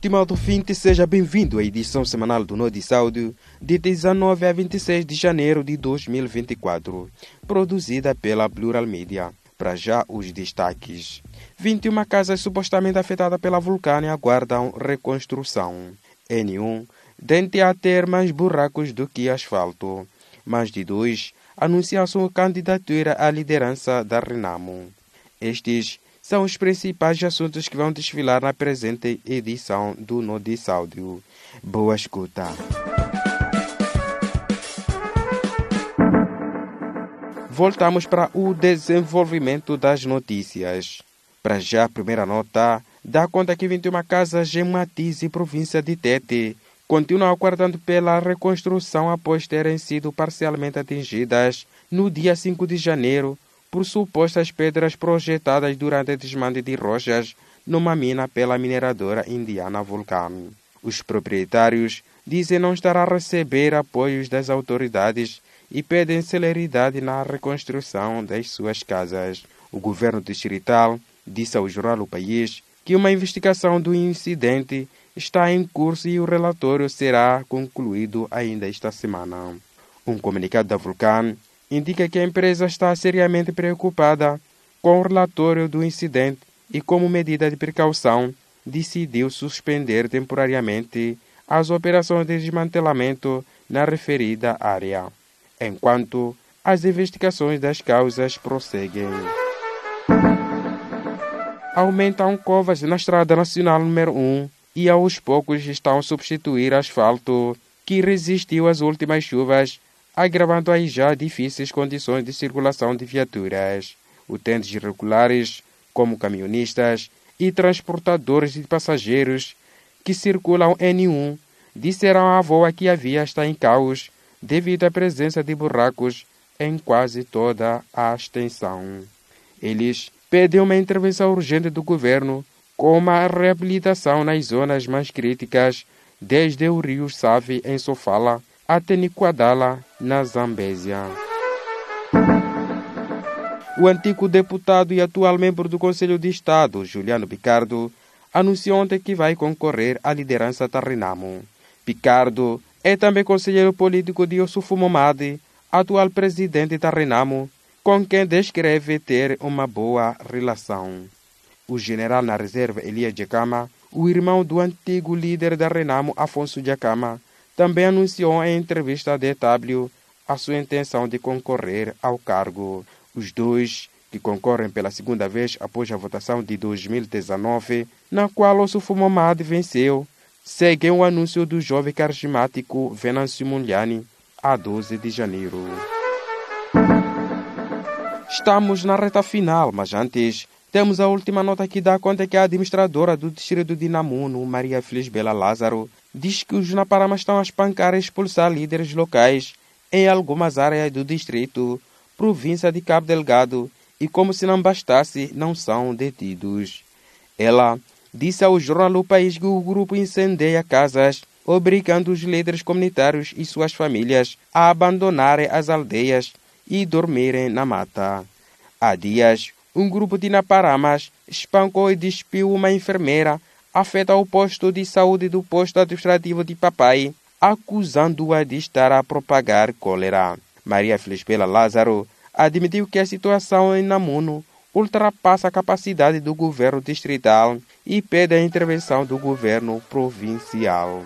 Estimado ouvinte, seja bem-vindo à edição semanal do Nodis Áudio de 19 a 26 de janeiro de 2024, produzida pela Plural Media. Para já, os destaques. 21 casas supostamente afetadas pela vulcânia aguardam reconstrução. N1 dente a ter mais buracos do que asfalto. Mais de dois anunciam sua candidatura à liderança da Renamo. Estes são os principais assuntos que vão desfilar na presente edição do Nodis Áudio. Boa escuta! Voltamos para o desenvolvimento das notícias. Para já, a primeira nota dá conta que 21 casas em Matize, província de Tete, continuam aguardando pela reconstrução após terem sido parcialmente atingidas no dia 5 de janeiro por supostas pedras projetadas durante desmande de rochas numa mina pela mineradora indiana Vulcan. Os proprietários dizem não estar a receber apoios das autoridades e pedem celeridade na reconstrução das suas casas. O governo distrital disse ao jornal O País que uma investigação do incidente está em curso e o relatório será concluído ainda esta semana. Um comunicado da Vulcan indica que a empresa está seriamente preocupada com o relatório do incidente e, como medida de precaução, decidiu suspender temporariamente as operações de desmantelamento na referida área, enquanto as investigações das causas prosseguem. Aumentam covas na Estrada Nacional número 1 e aos poucos estão a substituir asfalto que resistiu às últimas chuvas agravando aí já difíceis condições de circulação de viaturas. Utentes irregulares, como caminhonistas e transportadores de passageiros que circulam N1, disseram à avó que a via está em caos devido à presença de buracos em quase toda a extensão. Eles pedem uma intervenção urgente do governo, como a reabilitação nas zonas mais críticas, desde o rio Save em Sofala até Niquadala, na Zambésia. O antigo deputado e atual membro do Conselho de Estado, Juliano Picardo, anunciou ontem que vai concorrer à liderança da Renamo. Picardo é também conselheiro político de Yusuf Momadi, atual presidente da Renamo, com quem descreve ter uma boa relação. O general na reserva Elias Jacama, o irmão do antigo líder da Renamo, Afonso Jacama, também anunciou em entrevista à DW a sua intenção de concorrer ao cargo. Os dois, que concorrem pela segunda vez após a votação de 2019, na qual o Sufumomad venceu, seguem o anúncio do jovem carismático Venâncio Muliani a 12 de janeiro. Estamos na reta final, mas antes temos a última nota que dá conta que a administradora do distrito de Namuno, Maria Felisbela Lázaro, diz que os Naparamas estão a espancar e expulsar líderes locais em algumas áreas do distrito, província de Cabo Delgado, e como se não bastasse, não são detidos. Ela disse ao jornal O País que o grupo incendeia casas, obrigando os líderes comunitários e suas famílias a abandonarem as aldeias e dormirem na mata. Há dias, um grupo de Naparamas espancou e despiu uma enfermeira afeta o posto de saúde do posto administrativo de Papai, acusando-a de estar a propagar cólera. Maria Felispela Lázaro admitiu que a situação em Namuno ultrapassa a capacidade do governo distrital e pede a intervenção do governo provincial.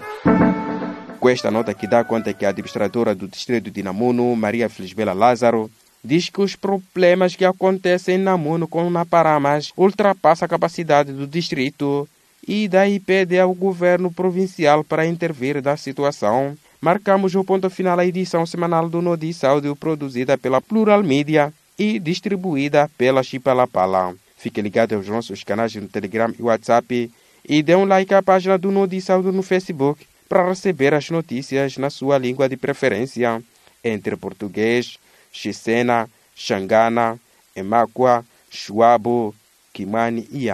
Com esta nota que dá conta que a administradora do distrito de Namuno, Maria Felisbela Lázaro, diz que os problemas que acontecem em Namuno com Naparamas ultrapassam a capacidade do distrito e daí pede ao governo provincial para intervir da situação. Marcamos o ponto final à edição semanal do Notícia Áudio produzida pela Plural Media e distribuída pela Chipalapala. Fique ligado aos nossos canais no Telegram e WhatsApp e dê um like à página do Notícia Áudio no Facebook para receber as notícias na sua língua de preferência, entre português, xicena, xangana, emáqua, chuabo, kimani e.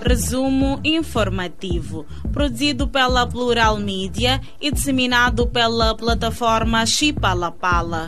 Resumo informativo, produzido pela Plural Mídia e disseminado pela plataforma Chipalapala.